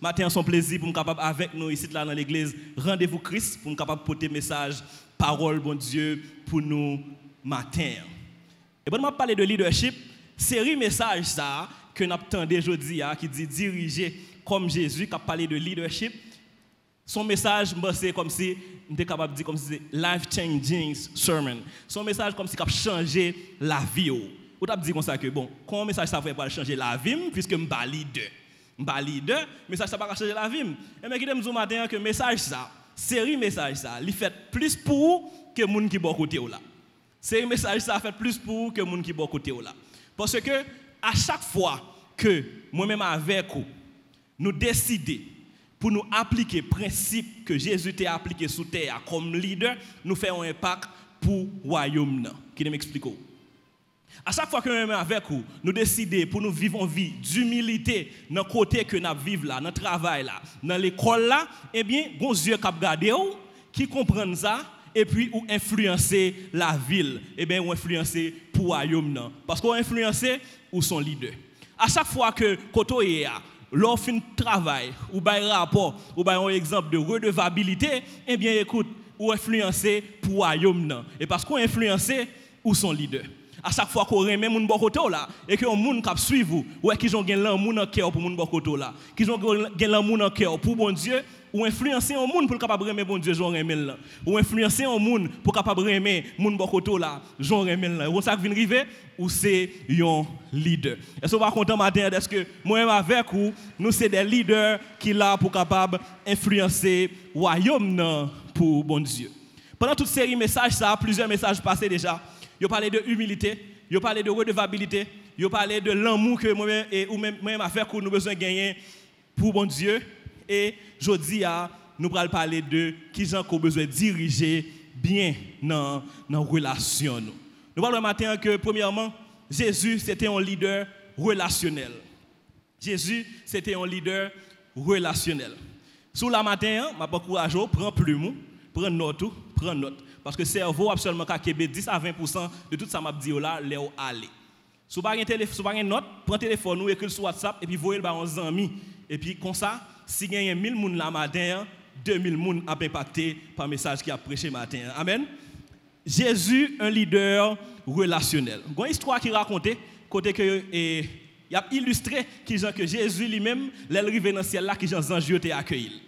Matin, son plaisir pour me capable avec nous ici là dans l'église. Rendez-vous Christ pour me capable porter message, parole, bon Dieu, pour nous matin. Et bon, je parler de leadership, série message ça que nous attendons aujourd'hui qui dit diriger comme Jésus, qui a parlé de leadership. Son message, c'est comme si, je capable de dire comme si life-changing sermon. Son message comme si il a changé la vie. Ou tu dit comme ça que bon, comment message ça fait pas changer la vie puisque suis leader. Suis leader, message ça pas changer la vie. Et mais qui me matin que message ça, série message ça, il fait plus pour que moun qui bon côté là. Série message ça fait plus pour que moun qui bon côté là. Parce que à chaque fois que moi-même avec vous, nous décidons pour nous appliquer le principe que Jésus t'a appliqué sous terre comme leader, nous faisons un impact pour le royaume. Qui m'explique à chaque fois que nous sommes avec vous, nous décidons pour nous vivre une vie d'humilité dans le côté que nous vivons là, dans le travail là, dans l'école là, eh bien, bon Dieu qui regarder qui comprennent ça et puis ou influencer la ville, eh bien, ou influencer pour royaume parce qu'on influencer ou son leader. À chaque fois que koto est l'offre fin travail ou un rapport ou un exemple de redevabilité, eh bien écoute, ou influencer pour royaume et parce qu'on influencer ou son leader à chaque fois qu'on remet mon bon là et que moun k'ap suivre ou qui ont gagné l'amour pour mon bon là. Qui ont gagné l'amour pour bon Dieu ou influencer un monde pour capable remettre bon Dieu j'en là. Ou influencer un monde pour capable remettre mon bon côté là j'en remets là. Ou ça ou c'est un leader. Est-ce que vous content matin est-ce que moi-même avec vous nous c'est des leaders qui là pour capable influencer pour bon Dieu. Pendant toute série messages ça plusieurs messages passés déjà Yo parlé de humilité, yo parlé de redevabilité, yo parlé de l'amour que moi-même affaire que nous besoin gagner pour bon Dieu et jodi a nous allons parler de qui qu'on besoin diriger bien dans dans relation nous. Nous parlons matin que premièrement Jésus c'était un leader relationnel. Jésus c'était un leader relationnel. Sous la matin, je encourage prends plume, prends note, prends note. Parce que le cerveau a seulement 10 à 20% de tout ça m'a dit là, là aller. Si vous avez une note, prenez téléphone ou écrivez sur WhatsApp et puis voyez le aux amis. Et puis comme ça, si vous avez 1000 personnes la matin, 2000 personnes a impacté par le message qui a prêché matin. Amen. Jésus, un leader relationnel. Il y a une histoire qui racontait, côté que il a illustré que Jésus lui-même, l'arrivée dans le ciel là, qui Jean anges accueilli.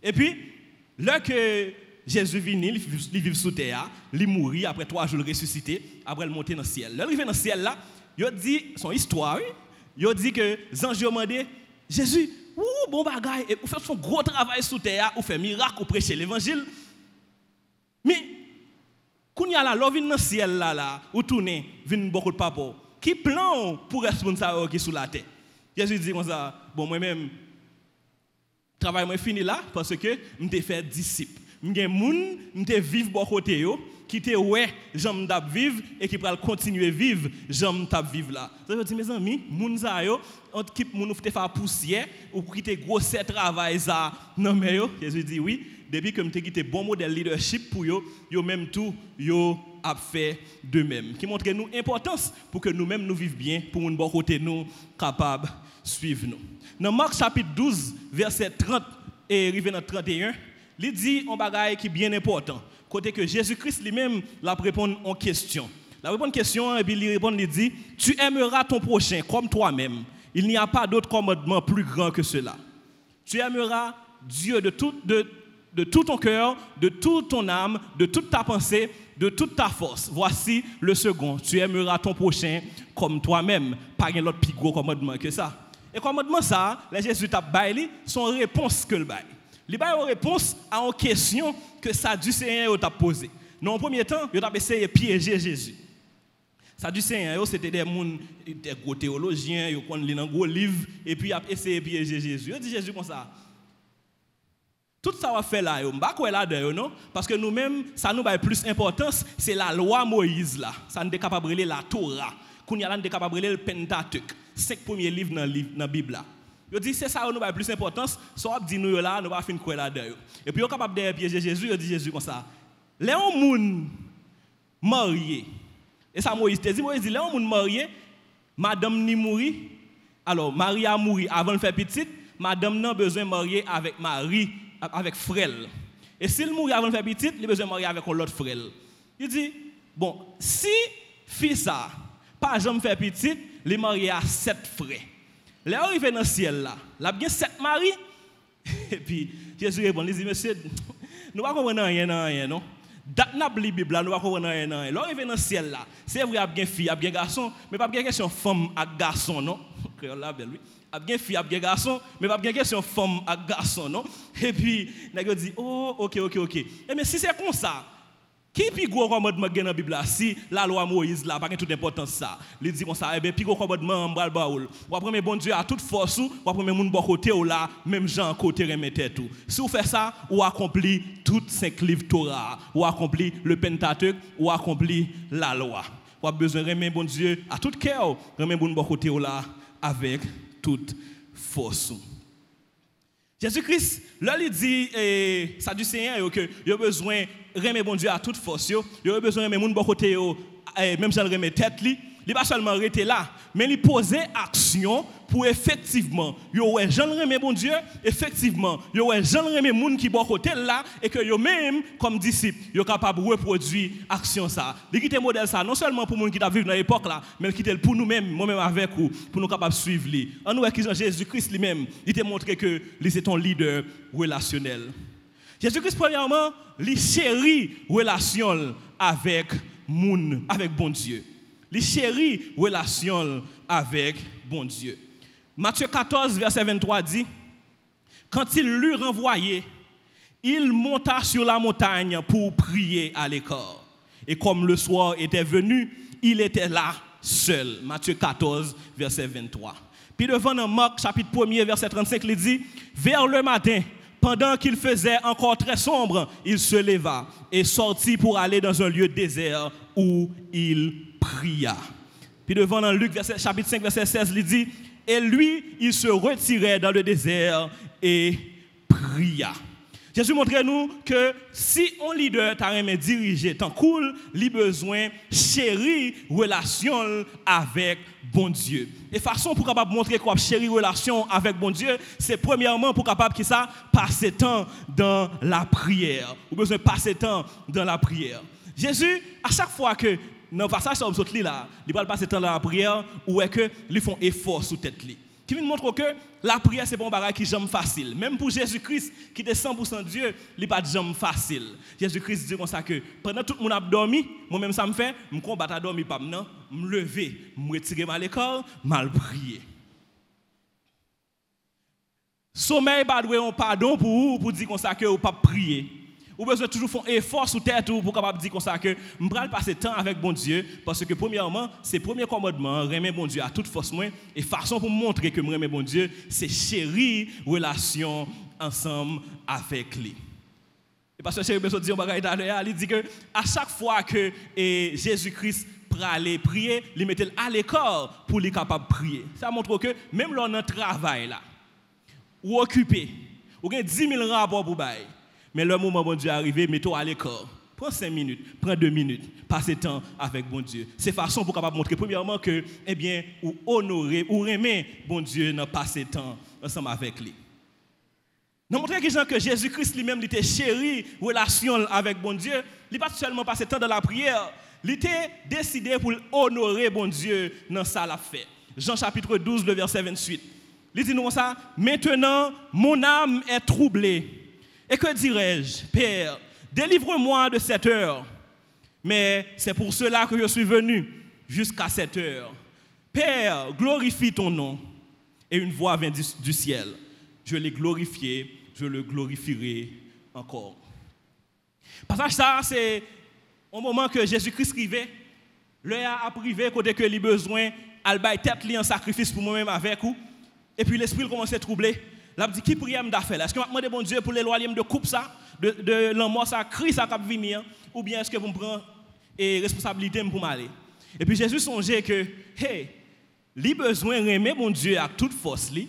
Et puis, là que Jésus vient, il vit sous terre, il mourit, après trois jours, il ressuscité, après il monte dans le ciel. il arrive dans le ciel là, il dit son histoire, il dit que les anges ont demandé, Jésus, bon bagaille, vous faites son gros travail sous terre, vous faites miracle, vous prêchez l'évangile. Mais, quand il y a là, vient dans le ciel là, là, vous tournez, vient beaucoup de papa. Qui plan pour responsable qui sous la terre? Jésus dit bon, moi-même, travail moi fini là, parce que je fait disciple m'gen moun m'te vivre bon côté qui te ouais j'aime t'a vivre et qui pral continuer vivre j'aime t'a vivre dire mes amis moun sa yo on quitte moun te poussière ou quitter gros travail ça non mais Jésus dit oui depuis que m'te quitté bon modèle leadership pour yo tout fait de même qui montre nous importance pour que nous-mêmes nous vivions bien pour moun bon côté nous capable suivre nous dans Marc chapitre 12 verset 30 et arrivé dans 31 il dit un bagage qui est bien important. Côté que Jésus-Christ lui-même l'a répondre en question. La répond question et puis il répond il dit tu aimeras ton prochain comme toi-même. Il n'y a pas d'autre commandement plus grand que cela. Tu aimeras Dieu de tout, de, de tout ton cœur, de toute ton âme, de toute ta pensée, de toute ta force. Voici le second. Tu aimeras ton prochain comme toi-même. Pas un autre plus gros commandement que ça. Et commandement ça, les Jésus t'a baillé son réponse que le bail. Il a une réponse à une question que Sadducéen a posée. Dans le premier temps, il a essayé de piéger Jésus. Sadducéens, c'était des des théologiens, ils ont un gros livre, et puis ils ont essayé de piéger Jésus. Il dit Jésus comme ça. Tout ça va faire là, pas là non? Parce que nous-mêmes ça nous a plus d'importance, c'est la loi Moïse là, ça nous est capable la Torah. Qu'on y a capable le Pentateuch, cinq premiers livres dans la Bible là. Yo dit c'est ça nous a plus d'importance, soit dit nous là, nous va fin quoi là dedans. Et puis yo capable de piéger Jésus, yo dit Jésus comme ça. Les gens marié. Et ça Moïse te dit Moïse dit les gens marié, madame ni mourir. Alors Marie a mouru avant de faire petite, madame n'a besoin de marier avec mari, avec frère. Et s'il mourit avant de faire petit, il a besoin de marier avec l'autre frère. Il dit, bon, si fils ça, pas jamais faire petit, il est marié à sept frères. Là, arrivé dans le ciel là, a bien sept maris. Et puis, Jésus répond, il dit, monsieur, nous ne comprenons rien, rien, non? Dat n'a pas la Bible, nous ne comprenons rien, rien. Là, arrivé dans le ciel là, c'est vrai, il y a bien fille, il y a bien garçon, mais pas bien question femme à garçon, non? Créole là, belle, oui. Il y a bien fille, il y a bien garçon, mais pas bien question femme à garçon, non? Et puis, il dit, oh, ok, ok, ok. Et eh, mais si c'est comme ça, qui plus gros commandement dans la Bible si la loi Moïse là pas toute importance ça. Il dit comme ça eh bien plus gros commandement bral baoul. Ou après bon Dieu à toute force ou après moun bon côté ou là même Jean côté remettait tout. Si vous faites ça, ou accompli toutes cinq livres Torah, ou accompli le Pentateuque, ou accompli la loi. Ou a besoin de remettre bon Dieu à tout cœur, remettre bon côté ou là avec toute force. Jésus-Christ, là, il dit, ça du Seigneur, que il a besoin de remettre bon Dieu à toute force, il a besoin de remettre bon côté, eh, même si elle remet tête, il pas seulement rester là, mais il poser action pour effectivement, yo ouais, j'en remets bon Dieu, effectivement, yo ouais, j'en remets moun qui bon côté là et que yo même comme disciple, yo capable de reproduire action ça. De quitter modèle ça non seulement pour moun qui t'a vécu dans l'époque là, mais quitter pour nous-mêmes, moi-même avec vous, pour nous capables de suivre lui. En nous Jésus-Christ lui-même, il t'a montré que lui c'est ton leader relationnel. Jésus-Christ premièrement, il chérit relation avec moun, avec bon Dieu. Il chérit relation avec bon Dieu. Matthieu 14, verset 23 dit, quand il l'eut renvoyé, il monta sur la montagne pour prier à l'écart. Et comme le soir était venu, il était là seul. Matthieu 14, verset 23. Puis devant dans Marc chapitre 1 verset 35, il dit, vers le matin, pendant qu'il faisait encore très sombre, il se leva et sortit pour aller dans un lieu désert où il pria. Puis devant dans Luc chapitre 5, verset 16, il dit, et lui, il se retirait dans le désert et pria. Jésus montre nous que si un leader t'a aimé diriger tant cool, il a besoin chérir relation avec bon Dieu. Et façon pour capable montrer quoi chérir relation avec bon Dieu, c'est premièrement pour capable que ça passer temps dans la prière. Ou besoin passer temps dans la prière. Jésus, à chaque fois que dans le passage sur là, il va passer temps dans la prière ou est que ils font effort sous tête. Qui nous montre que la prière c'est pas un bagage qui jamais facile. Même pour Jésus-Christ qui était 100% Dieu, il n'est pas jamais facile. Jésus-Christ dit comme ça que pendant tout le monde a dormi, moi-même ça me fait, je combattre à dormir pas maintenant, me lever, me retirer à l'école, mal prier. Sommeil pas un pardon pour vous pour dire comme ça que vous pas prier. Ou besoin toujours faire effort sous tête pour capable dire comme ça que je vais passer temps avec bon Dieu parce que premièrement, c'est premier commandement, remet bon Dieu à toute force moins et façon pour montrer que je remets bon Dieu, c'est chérir relation ensemble avec lui. Et parce que besoin dit il dit que à chaque fois que Jésus-Christ aller prier, il mettait à l'écart pour lui capable prier. Ça montre que même dans travail là, ou occupé, ou avez 10 000 rapports pour bailler mais le moment bon Dieu est arrivé, mets-toi à l'écart. Prends 5 minutes, prends 2 minutes, passez temps avec bon Dieu. C'est façon pour capable montrer premièrement que, eh bien, ou honorer, ou aimer bon Dieu dans passer temps ensemble avec lui. Nous montrer que Jésus-Christ lui-même était chéri, relation avec bon Dieu. Il pas seulement passer temps dans la prière, il était décidé pour honorer bon Dieu dans ça la fait. Jean chapitre 12, le verset 28. Il dit nous ça, maintenant mon âme est troublée et que dirais-je Père, délivre-moi de cette heure. Mais c'est pour cela que je suis venu jusqu'à cette heure. Père, glorifie ton nom. Et une voix vient du, ciel. Je l'ai glorifié, je le glorifierai encore. Que ça, c'est au moment que Jésus-Christ arrivait, l'heure a privé, côté que les besoin, al tête en sacrifice pour moi-même avec vous. Et puis l'esprit commence à troubler. Là, dit qui prière d'affaire Est-ce que je demande bon Dieu pour l'éloigner de coupe ça, de, de l'amour ça, cri ça qui venir, ou bien est-ce que vous me prenez et responsabilité pour m'aller Et puis Jésus songeait que, hey, il besoin de remettre bon Dieu à toute force, li,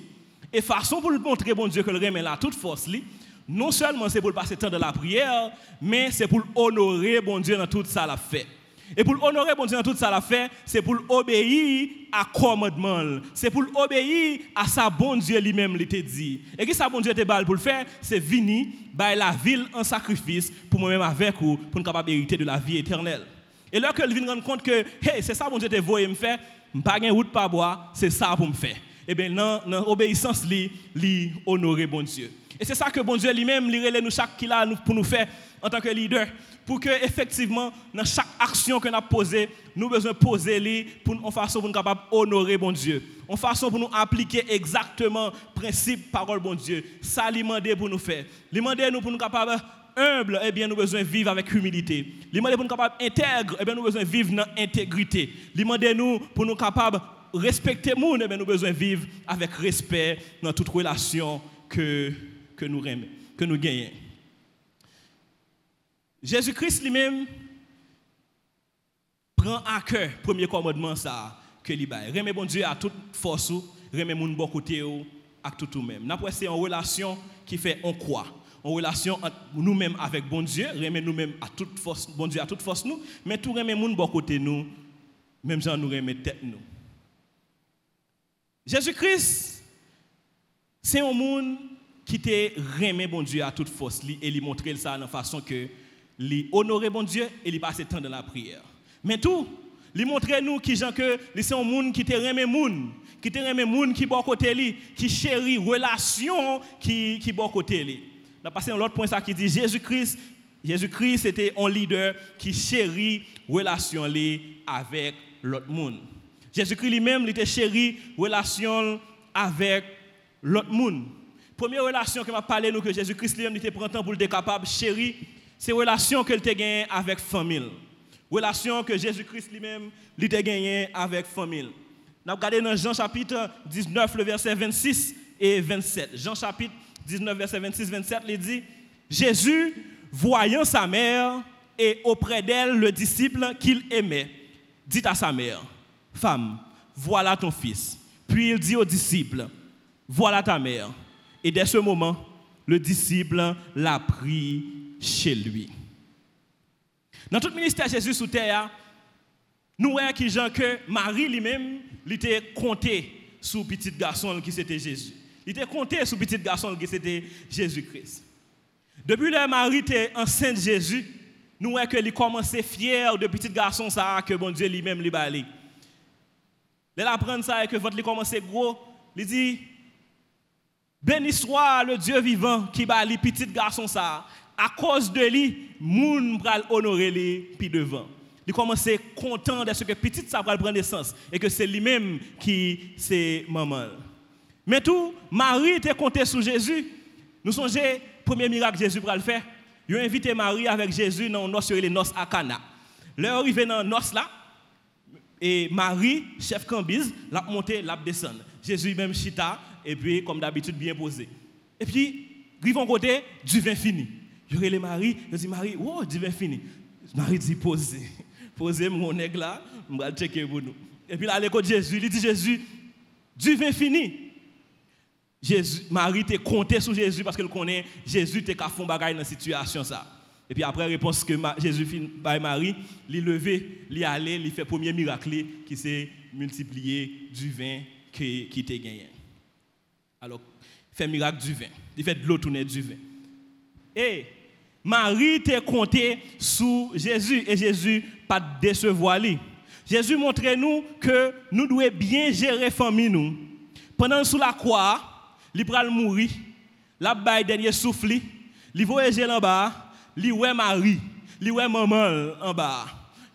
et façon pour lui montrer bon Dieu que le remet à toute force, li, non seulement c'est pour passer le temps de la prière, mais c'est pour honorer bon Dieu dans tout ça la fait. Et pour honorer bon Dieu dans tout ça c'est pour obéir à commandement. C'est pour obéir à sa bon Dieu lui-même lui dit. Et qui sa bon Dieu te balle pour le faire, c'est venir by la ville en sacrifice pour moi-même avec vous pour nous capable hériter de la vie éternelle. Et là que vient rendre compte que hey, c'est ça bon Dieu te voyé me faire, pas gain route pas boire, c'est ça pour me faire. Et bien dans, dans obéissance li, li honorer bon Dieu. Et c'est ça que bon Dieu lui-même lui nous chaque qu'il a pour nous faire en tant que leader pour que effectivement dans chaque action que nous avons posée, nous besoin poser les pour en façon pour nous capable honorer bon Dieu. En façon pour nous appliquer exactement principe parole bon Dieu. Ça lui pour nous faire. Lui nous pour nous capable humble, eh bien nous besoin vivre avec humilité. Lui pour nous capable intègre, eh bien nous besoin vivre dans intégrité. Lui nous pour nous capable respecter monde, eh bien nous besoin vivre avec respect dans toute relation que que nous que nous gagnons. Jésus-Christ lui-même prend à cœur le premier commandement ça que lui. Remet bon Dieu à toute force, remet mon bon côté à tout tout même. N'après c'est une relation qui fait on croit. En relation entre nous-mêmes avec bon Dieu, remet nous-mêmes à toute force, bon Dieu à toute force nous, mais tout remet mon bon côté nous, même si nous remet tête nous. Jésus-Christ, c'est un monde qui te remet bon Dieu à toute force et lui montrer ça de façon que honorer bon Dieu et li passer temps dans la prière. Mais tout, li montrer nous qui gens que c'est un monde qui te remet monde, qui te remet monde qui bon côté li, qui chérit relation qui qui bon côté li. On a passé un autre point ça qui dit Jésus-Christ Jésus-Christ était un leader qui chérit relation avec l'autre monde. Jésus-Christ lui-même il était chéri relation avec l'autre monde. Première relation que m'a parlé nous que Jésus-Christ lui-même était prend temps pour être capable chérir c'est relation qu'elle a gagné avec famille. Relation que Jésus-Christ lui-même a gagné avec famille. Nous dans Jean chapitre 19, le verset 26 et 27. Jean chapitre 19, verset 26, 27, il dit, Jésus, voyant sa mère et auprès d'elle le disciple qu'il aimait, dit à sa mère, Femme, voilà ton fils. Puis il dit au disciple, voilà ta mère. Et dès ce moment, le disciple l'a pris chez lui. Dans tout ministère Jésus sous terre, nous voyons que Marie lui-même, était compté sous petit garçon qui c'était Jésus. Il était compté sous petit garçon qui c'était Jésus-Christ. Depuis que Marie était enceinte Jésus, nous voyons qu'il commençait fier de petit garçon ça que bon Dieu lui-même lui balé. Elle apprend ça et que votre lui commençait gros, il dit Béni soit le Dieu vivant qui bali petit garçon ça à cause de lui, moun pral honorer lui puis devant. Il commence content de ce que petit ça pral prendre naissance et que c'est lui-même qui c'est maman. Mais tout Marie était compté sur Jésus. Nous songez premier miracle Jésus pral faire. Il a invité Marie avec Jésus dans nos sur les noces à Cana. Leur arrivé dans noces là et Marie, chef cambise, l'a monté, l'a descendre. Jésus même chita et puis comme d'habitude bien posé. Et puis, vivons côté du vin fini. Je les Marie, je dis Marie, oh, divin fini. Marie dit posez. Posez mon nègre là, je vais checker pour nous. Et puis là, l'écho de Jésus, il dit Jésus, du vin fini. Jésus, Marie t'a compté sur Jésus parce qu'elle connaît Jésus t'a qu'à faire bagaille dans cette situation ça. Et puis après réponse que Jésus fait par Marie, il levé, il allé, il fait premier miracle qui s'est multiplié du vin qui qui t'a gagné. Alors, fait miracle du vin. Il fait de l'eau tourner du vin. Et Marie t'a compté sous Jésus et Jésus pas décevoir. Jésus montre nous que nous devons bien gérer famille nous. Pendant sous la croix, il pral mourir, la baille dernier souffle, il voyage en bas, il Marie, il maman en bas.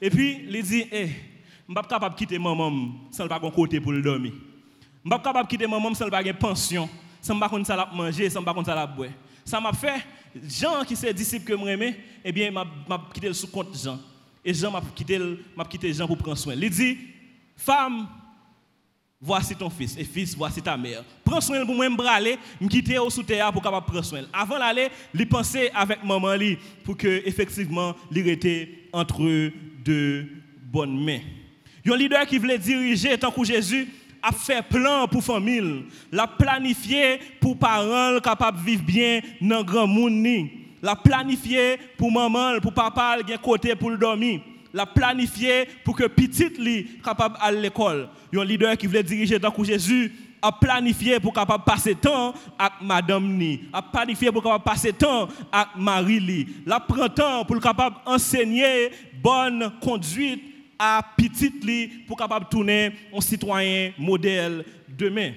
Et puis il dit eh, suis pas capable de quitter maman sans pas côté pour le dormir. Je suis pas capable de quitter maman sans pas pension, sans pas ça manger, sans pas ça boire. Ça m'a fait Jean qui c'est disciple que moi eh bien m'a quitté le sous compte Jean. Et Jean m'a quitté m'a quitté Jean pour prendre soin. Il dit femme voici ton fils et fils voici ta mère. Prends soin pour moi me braler, me quitter au sous terre pour capable prendre soin. Avant d'aller, il pensait avec maman li pour que effectivement il était entre deux bonnes mains. Un leader qui voulait diriger tant que Jésus a fait plan pour famille, la planifié pour parents capables de vivre bien dans grand monde La planifié pour maman, pour papa, qui côté pour dormir. la planifié pour que petite li capable à l'école. Un leader qui voulait diriger dans Jésus a planifié pour capable passer temps avec madame ni, a planifié pour capable passer temps avec Marie li. La prend temps pour capable enseigner bonne conduite à petite li pour capable tourner un citoyen modèle demain.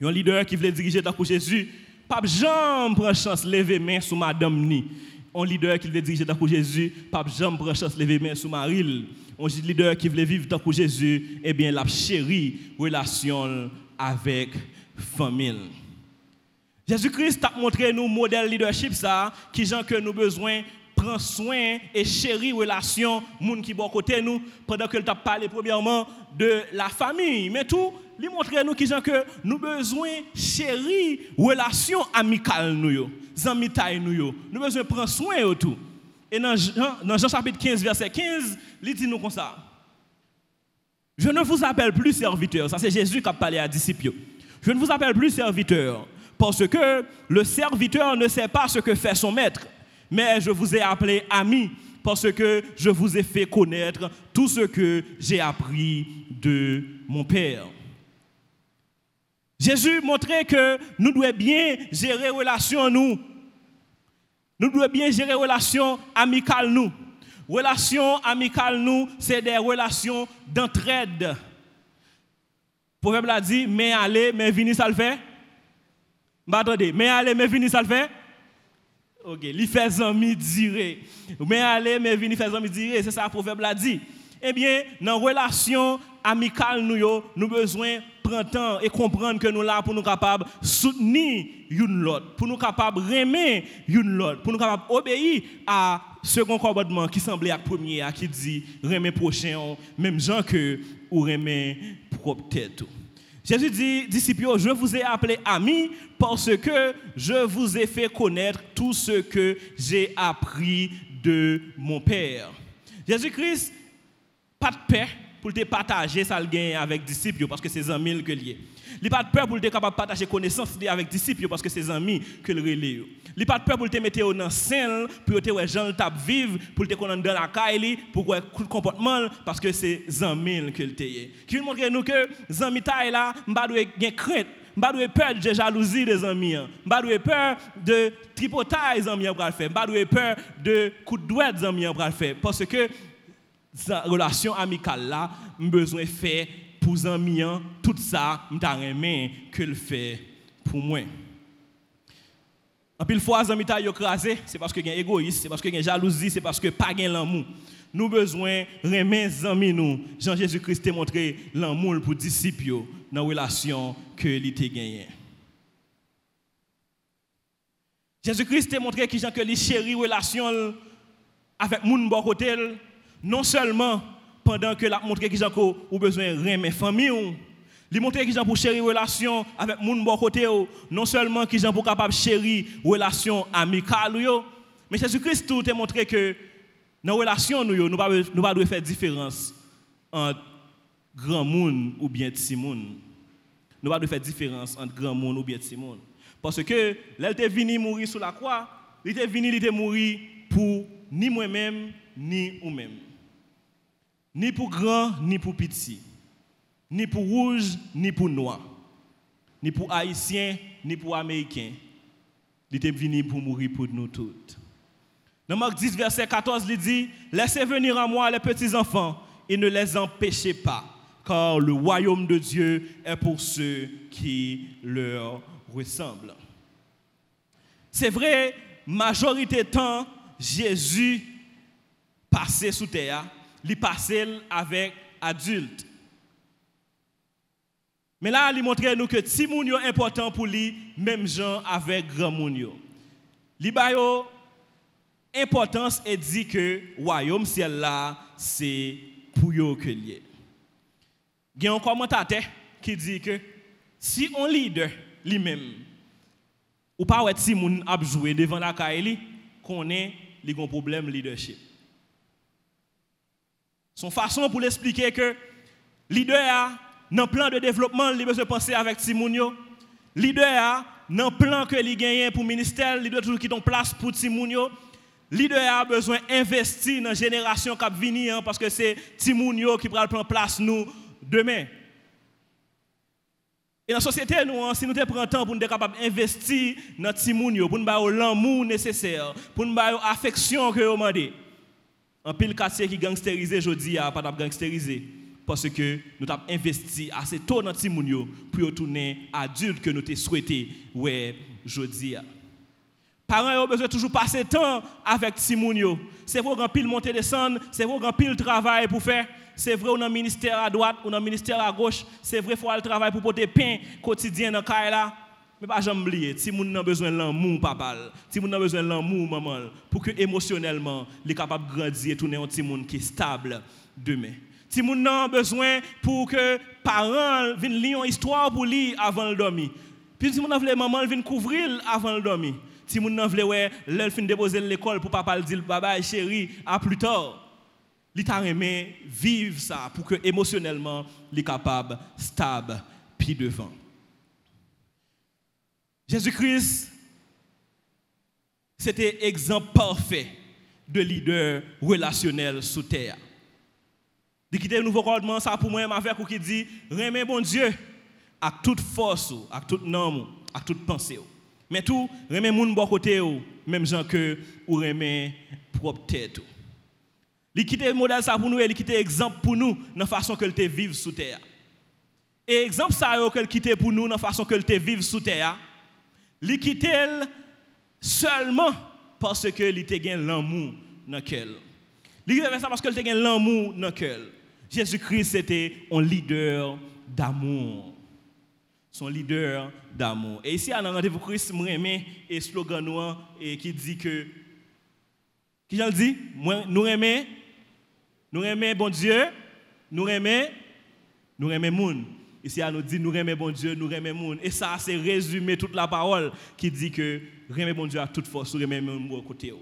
Un leader qui voulait diriger dans Jésus, pas jamais prend chance lever main sur madame ni. Un leader qui voulait diriger dans Jésus, pas jamais prend chance lever main sur Marie. Un leader qui voulait vivre dans Jésus, eh bien la chérie relation avec famille. Jésus-Christ a montré nous modèle leadership ça, qui gens que nous besoin prendre soin et chérir relation monde qui bon côté nous pendant que t'a parlé premièrement de la famille mais tout lui montrer nous qui que nous besoin chérir relation amicale nous yo amis nous yo nous besoin prendre soin de tout et dans Jean, dans Jean chapitre 15 verset 15 il dit nous comme ça je ne vous appelle plus serviteur. Ça, c'est Jésus qui a parlé à disciples. Je ne vous appelle plus serviteur parce que le serviteur ne sait pas ce que fait son maître. Mais je vous ai appelé ami parce que je vous ai fait connaître tout ce que j'ai appris de mon Père. Jésus montrait que nous devons bien gérer relations nous. Nous devons bien gérer relations amicales nous. Relations amicales, nous, c'est des relations d'entraide. Proverbe l'a dit, mais allez, mais venez, ça le fait. Bah, attendez, mais allez, mais venez, ça le fait. Ok, il fait amis dire. Mais allez, mais venez, fait amis dire. C'est ça, le proverbe l'a dit. Eh bien, dans relation amicale, nous, nous besoin prendre temps et comprendre que nous là pour nous soutenir une pour nous capables remettre une l'autre, pour nous capables obéir à second commandement qui semblait à premier, qui dit remet prochain, même gens que ou remet propre tête. Jésus dit, disciples, je vous ai appelé amis parce que je vous ai fait connaître tout ce que j'ai appris de mon Père. Jésus-Christ, pas de paix pour te partager ça avec disciples parce que c'est amis que lié. Il pas de peur pour te capable partager connaissance avec disciples parce que c'est amis que le relais. Il pas de peur pour te mettre dans scène pour te voir gens tap vivre pour te connaître dans la caille pour le comportement parce que c'est amis que le Qui veut montrer nous que amis taille là, m'pa doit gain crainte pas peur de jalousie des amis, pas peur de tripotage des amis pour faire, pas peur de coup de doigt des amis parce que cette relation amicale là, besoin faire pour amis tout ça, m'ta que le fait pour moi. En pile fois, amis ta écrasé, c'est parce que y a égoïsme, c'est parce que a jalousie, c'est parce que pas gain l'amour. Nous besoin remettre amis nous. Jean Jésus-Christ a montré l'amour pour disciples dans la relation que il a gagné. Jésus-Christ a montré que Jean que les chéri relation avec moun bon côté non seulement pendant que la montré Jean ou besoin remettre famille il montre qu'ils ont pour chérir relation avec moun bon côté non seulement qu'ils ont pour capable chérir relation amicale mais Jésus-Christ tout a montré que dans relation nous nous pas nous pas faire différence entre grand monde ou bien petit monde. Nous pas faire différence entre grand monde ou bien petit monde. Parce que il est venu mourir sur la croix, il est venu il mourir pour ni moi-même ni vous-même. Ni pour grand ni pour petit ni pour rouge, ni pour noir, ni pour haïtien, ni pour américain. Il était venu pour mourir pour nous tous. Dans Marc 10, verset 14, il dit Laissez venir à moi les petits enfants et ne les empêchez pas, car le royaume de Dieu est pour ceux qui leur ressemblent. C'est vrai, majorité de temps, Jésus passait sous terre, il passait avec adultes. Mais là, il montre nous que si moun important pour lui, même gens avec grand moun yo. Li importance et dit que royaume ciel là, c'est pour yo que lié. Il y a un commentateur qui dit que si on leader lui-même ou pas ouais si moun a joué devant la caille li un problème leadership. Son façon pour l'expliquer que leader a dans le plan de développement, il besoin penser avec Timounio. Leader, dans le plan que il gagne pour le ministère, il doit toujours quitter place pour Timounio. leader a besoin d'investir dans la génération qui va venir parce que c'est Timounio qui prend place nous demain. Et dans la société, nous, hein, si nous prenons temps pour nous capables d'investir dans Timounio, pour nous avoir l'amour nécessaire, pour nous avoir l'affection que nous demandons. Un pile quartier qui gangsterisé aujourd'hui a pas gangsterisé parce que nous avons investi assez tôt dans Timounio pour retourner adulte que nous souhaité ouais aujourd'hui. Parents ont besoin toujours passer temps avec Timounio. C'est vrai qu'on pile monter descendre, c'est vrai qu'on pile travail pour faire. C'est vrai, on a un ministère à droite, on a un ministère à gauche. C'est vrai, il faut aller travailler pour porter pain quotidien dans le là. Mais pas jamais si moun a besoin de l'amour, papa, si moun a besoin de l'amour, maman, pour que émotionnellement, est capable de grandir et tourner un petit monde qui est stable demain. Si moun a besoin pour que parents viennent lire une histoire pour lire avant de dormir. Puis si moun a veut maman vienne couvrir avant de dormir. Si moun a veut ouais, l'elle fin déposer l'école pour papa le dire bye chérie, à plus tard. Il t'a aimé vivre ça pour que émotionnellement, il est capable stable puis devant. Jésus-Christ, c'était exemple parfait de leader relationnel sous terre. De quitter le nouveau commandement, ça pour moi, avec ou qui dit, remets bon Dieu, avec toute force, avec toute nom, avec toute pensée. Mais tout, remets mon bon côté, même gens que ou remets propre tête. Il modèle ça pour nous, il quitte exemple pour nous, dans la façon que te vivre sous terre. Et exemple ça, qu'il quitte pour nous, dans la façon que te vivre sous terre, il quitte seulement parce que gagne l'amour dans cœur. Il fait ça parce que l'amour dans. Jésus-Christ était un leader d'amour. Son leader d'amour. Et ici, à rendez-vous Christ, moi, et slogan noir et qui dit que qui j'en dit nous aimons nous aimons bon Dieu, nous aimons nous aimons monde. Ici, elle nous dit, nous aimons bon Dieu, nous aimons monde. Et ça, c'est résumé toute la parole qui dit que aimer bon Dieu à toute force, nous aimons monde à côté.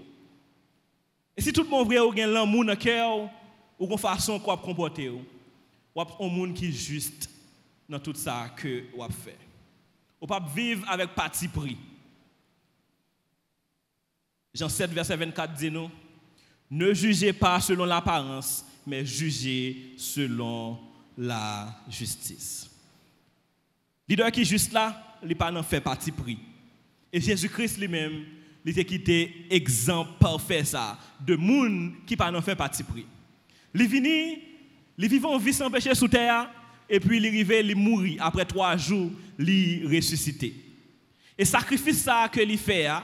Et si tout le monde vrai, ou gagne l'amour dans cœur, ou qu'on façon qu'on comporter, ou un monde qui est juste dans tout ça que vous fait. Ou pas vivre avec parti pris. Jean 7, verset 24 dit nous, ne jugez pas selon l'apparence, mais jugez selon la justice. Leader qui est juste là, il pas fait parti pris. Et Jésus-Christ lui-même, il était quitté exemple parfait ça de monde qui pas fait parti pris. Il venu, il vivait en vie sans péché sous terre et puis il arrivé, il mourit après trois jours, il ressuscité. Et sacrifice ça que il fait, hein,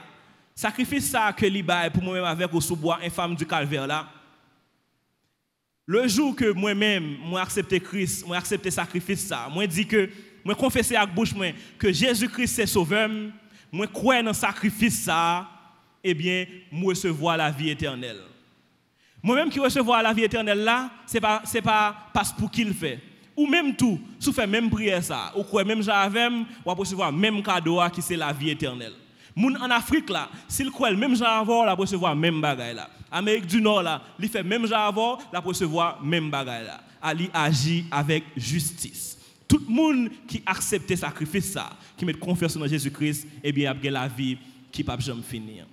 sacrifice ça que il bail pour moi-même avec au sous-bois infâme du calvaire là. Le jour que moi-même, moi accepté Christ, moi accepté sacrifice ça, moi dit que moi confesser avec bouche moi que Jésus-Christ est sauveur, moi croire dans sacrifice ça, eh bien, moi recevoir la vie éternelle. Moi-même qui recevoir la vie éternelle là, c'est pas c'est pas parce pour qu'il fait. Ou même tout, si fait même prière ça, ou quoi même j'avais, ou recevoir même cadeau qui c'est la vie éternelle. Moun en Afrique là, s'il croit même j'avais la recevoir même bagaille là. Amérique du Nord là, il fait même j'avais la recevoir même bagaille là. Ali agit avec justice. Tout le monde qui accepte sacrifice ça, qui met confiance dans Jésus-Christ, eh bien, a la vie qui ne peut jamais finir.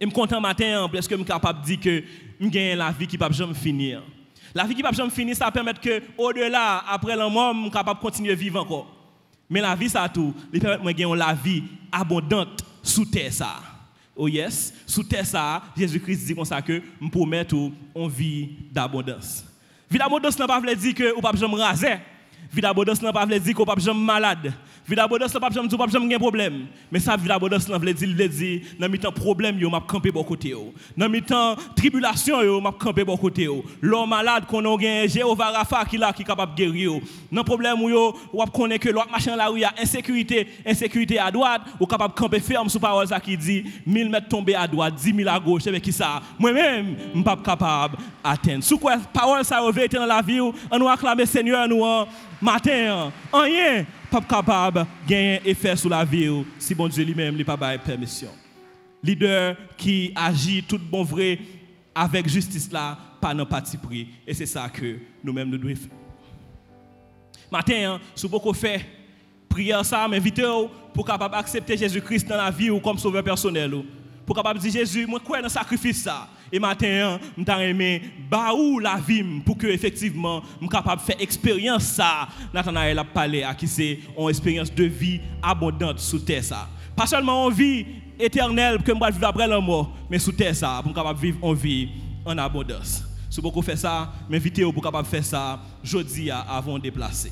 Et je suis content matin parce que je suis capable de dire que je gagne la vie qui ne peut jamais finir. La vie qui ne peut jamais finir, ça permet que, au-delà, après la mort, je suis capable de continuer à vivre encore. Mais la vie, ça tout, il permet de gagner la vie abondante sous terre. Ça. Oh yes, sous terre, ça, Jésus-Christ dit comme ça que je promets une vie d'abondance. Vie d'abondance, n'a pas dire que vous ne pouvez jamais raser. Vie d'abondance n'a pas dire qu'on pas jamais malade. Vie d'abondance n'a pas jamais pas jamais problème. Mais ça vie d'abondance n'a veut dire veut dire dans mi temps problème yo m'a camper bon côté yo. Dans mi temps tribulation yo m'a camper bon côté yo. L'homme malade qu'on a gain Jéhovah Rapha qui là qui capable guérir yo. Dans problème yo ou connaît que l'autre machin là où il y a insécurité, insécurité à droite, ou capable camper ferme sous parole ça qui dit 1000 mètres tombés à droite, 10 000 à gauche, avec qui ça? Moi-même, je pas capable atteindre. Sous quoi parole ça dans la vie, on nous acclamer Seigneur nous matin, rien pas capable de gagner effet sur la vie si bon Dieu lui-même n'a pas de permission. Leader qui agit tout bon vrai avec justice là, pas dans parti pris. Et c'est ça que nous-mêmes nous devons faire. Matin, si beaucoup fait prière ça, m'invite pour capable accepter Jésus-Christ dans la vie ou comme sauveur personnel. pour capable dire Jésus, moi crois dans sacrifice ça? Et matin, je t'a aimé ba ou la vie pour que effectivement je capable faire expérience ça. Nathanaël a parlé à qui c'est une expérience de vie abondante sous terre ça. Pas seulement une vie éternelle que vais vivre après la mort, mais sous terre ça pour capable vivre une vie en abondance. Si vous faire ça, m'invitez pour capable faire ça jeudi avant de déplacer.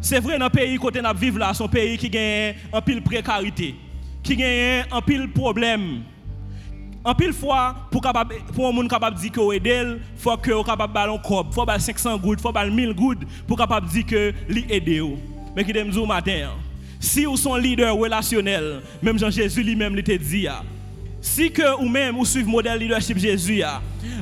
C'est vrai dans le pays côté nous vivons là, un pays qui gagne un pile précarité, qui gagne un pile problème. En pile fois, pour, capable, pour un monde capable de dire que aide, il faut que vous capable ballon cob, faut 500 gouttes, faut 1000 gouttes pour capable dire que lui aide. Mais qui dit matin, si vous êtes leader relationnel, même Jean Jésus lui-même lui dit, si que ou même ou suivez modèle leadership Jésus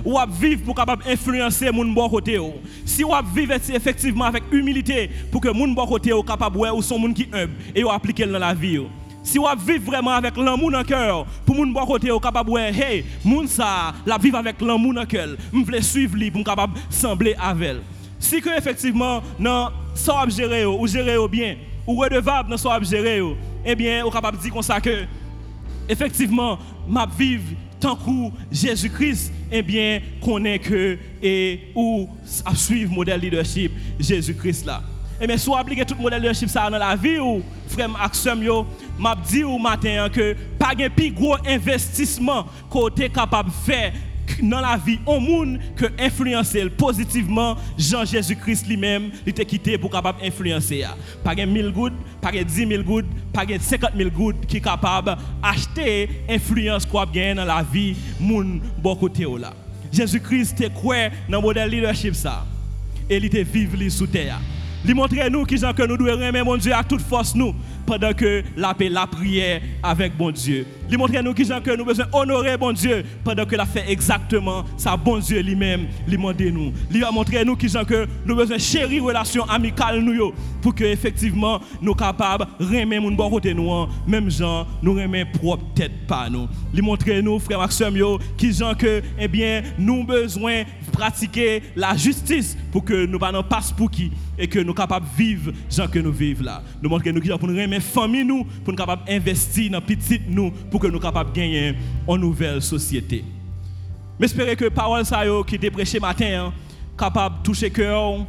ou à vivre pour capable influencer mon bon côté si ou vivre effectivement avec humilité pour que mon bon côté capable ou son monde qui humble et ou appliquer dans la vie si vous vivez vraiment avec l'amour dans le cœur, pour mon bon côté, vous capable hey, moun ça, la vivre avec l'amour dans le cœur, je veux suivre lui pour capable sembler avec elle. Si que effectivement, non, ça gérer ou gérer bien, ou redevable dans ça gérer, eh bien, vous capable de dire comme ça que effectivement, ma vivre tant que Jésus-Christ, eh bien, connaît que et ou à suivre modèle leadership Jésus-Christ là. Eh bien, soit appliquer tout modèle leadership ça dans la vie ou frère Axem yo, m'a dit au matin que pas un plus gros investissement côté capable de faire dans la vie au monde que influencer positivement Jean Jésus-Christ lui-même. Il était quitté pour capable influencer. Pas 1000 gouttes pas 10 000 gouttes pas 50 000 gouttes qui capable acheter influence quoi bien dans la vie moun bon côté là. Jésus-Christ était quoi dans le modèle leadership ça. Et il était vivre sous terre. Il montre nous qui que nous devons aimer mon Dieu à toute force nous pendant que la paix, la prière avec bon Dieu. Il montre nous qui que nous besoin honorer bon Dieu pendant que la fait exactement ça bon Dieu lui-même lui montre nous. Il a montré nous qui que nous besoin chérir relation amicale nous pour que effectivement nous capables aimer mon bon côté nous hein. même gens nous aimer propre tête pas nous. Il montre nous frère Maxime yo qui que eh bien nous besoin pratiquer la justice pour que nous pas passe pour qui et que nous capables vivre gens que nous vivons là. Nous montre nous qui pour nous famille nous pour nous capables investir dans petite nous pour que nous capables gagner une nouvelle société. J'espère que parole ça qui est prêché matin hein, capable de toucher cœur,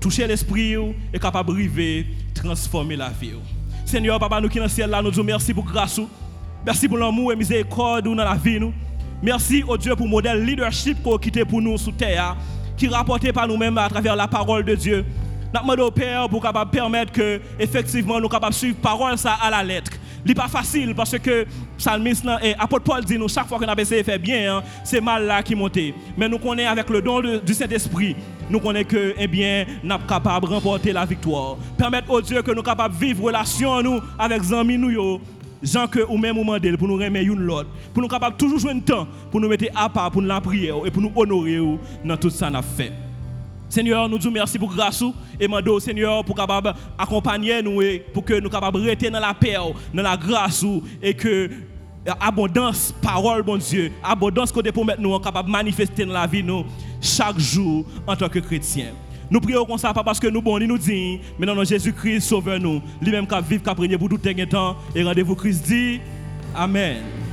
toucher l'esprit et capable arriver transformer la vie. Seigneur papa nous qui dans le ciel là nous disons merci pour grâce Merci pour l'amour et miséricorde dans la vie nous. Merci au Dieu pour le modèle leadership qu'on quitté pour nous sous terre qui rapporté par nous-mêmes à travers la parole de Dieu. Nous demandons au Père pour capable permettre que effectivement nous capables suivre parole ça à la lettre. Ce n'est pas facile parce que psalmiste et apôtre Paul dit nous chaque fois qu'on a essayé de faire bien, hein, c'est mal là qui monte. Mais nous connaissons avec le don du Saint-Esprit, nous connaissons que eh bien, nous sommes capables de remporter la victoire. Permettre au Dieu que nous capables de vivre relation nous avec les amis nous gens que ou même moment pour nous remettre une l'autre, pour nous capables toujours jouer un temps pour nous mettre à part pour nous la prière et pour nous honorer dans tout ça a fait. Seigneur, nous disons merci pour grâce et demandons Seigneur pour capable accompagner nous et pour que nous capables rester dans la paix, dans la grâce et que abondance parole bon Dieu, abondance côté pour mettre nous capable manifester dans la vie nous chaque jour en tant que chrétiens. Nous prions comme ça, pas parce que nous bons, nous disons, mais non, Jésus-Christ, sauve nous. Lui-même qui vivre, qui a pour tout temps. Et rendez-vous Christ dit, Amen.